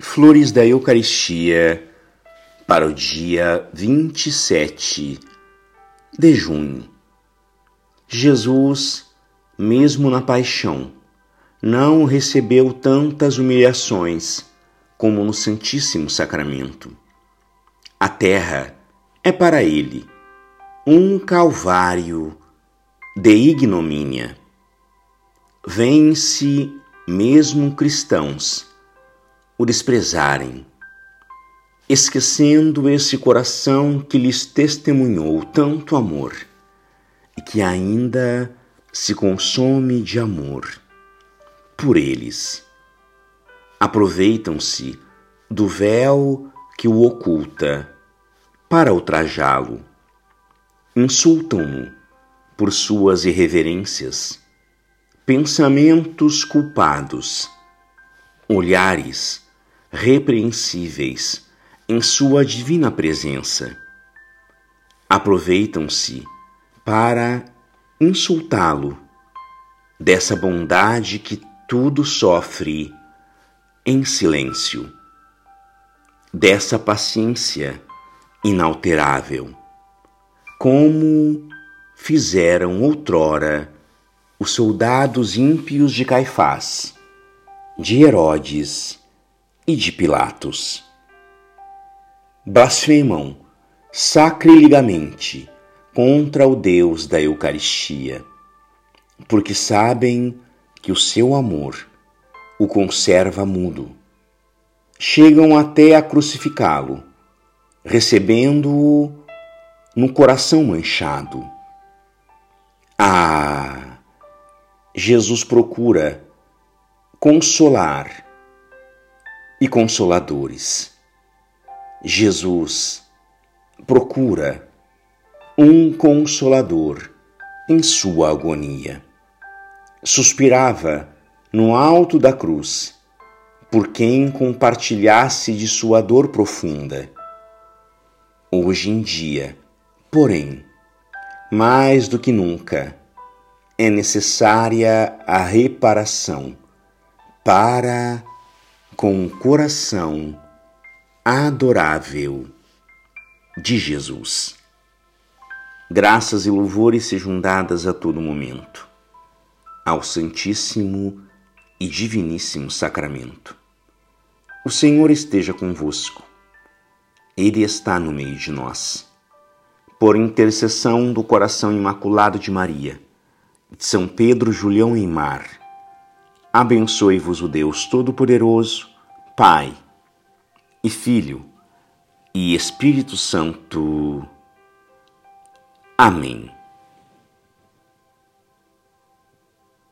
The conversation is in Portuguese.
Flores da Eucaristia para o dia 27 de junho. Jesus, mesmo na paixão, não recebeu tantas humilhações como no Santíssimo Sacramento. A terra é para ele um calvário de ignomínia. Vence mesmo cristãos o desprezarem, esquecendo esse coração que lhes testemunhou tanto amor e que ainda se consome de amor por eles. Aproveitam-se do véu que o oculta para ultrajá-lo. Insultam-no por suas irreverências, pensamentos culpados, olhares repreensíveis em sua divina presença. Aproveitam-se para insultá-lo dessa bondade que tudo sofre em silêncio, dessa paciência inalterável, como fizeram outrora os soldados ímpios de Caifás, de Herodes e de Pilatos. Blasfemam sacrilegamente contra o Deus da Eucaristia, porque sabem que o seu amor o conserva mudo. Chegam até a crucificá-lo, recebendo-o no coração manchado. Ah! Jesus procura consolar e consoladores. Jesus procura um consolador em sua agonia. Suspirava no alto da cruz por quem compartilhasse de sua dor profunda. Hoje em dia, porém, mais do que nunca, é necessária a reparação para com o coração adorável de Jesus. Graças e louvores sejam dadas a todo momento ao Santíssimo e Diviníssimo Sacramento. O Senhor esteja convosco, Ele está no meio de nós. Por intercessão do coração imaculado de Maria, de São Pedro, Julião e Mar, Abençoe-vos o Deus Todo-Poderoso, Pai e Filho e Espírito Santo. Amém.